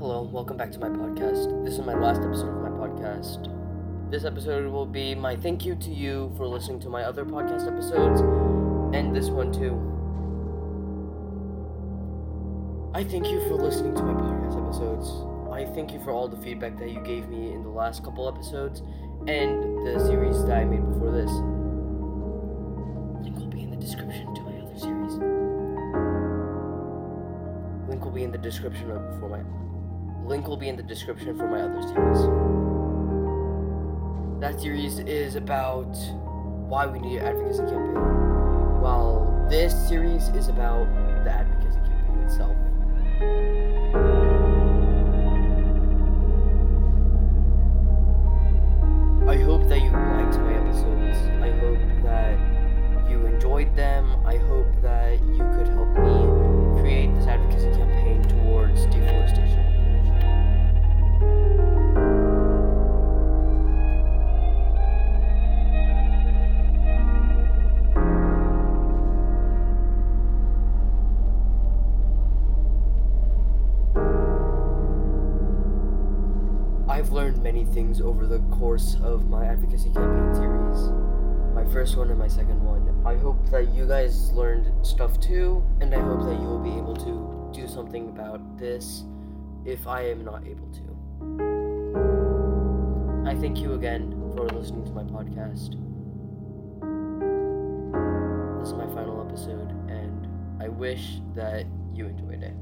y'all. Welcome back to my podcast. This is my last episode of my podcast. This episode will be my thank you to you for listening to my other podcast episodes and this one too. I thank you for listening to my podcast episodes. I thank you for all the feedback that you gave me in the last couple episodes and the series that I made before this. Link will be in the description to my other series. Link will be in the description of, for my link will be in the description for my other series. That series is about why we need an advocacy campaign, while this series is about the advocacy I've learned many things over the course of my advocacy campaign series. My first one and my second one. I hope that you guys learned stuff too, and I hope that you will be able to do something about this if I am not able to. I thank you again for listening to my podcast. This is my final episode, and I wish that you enjoyed it.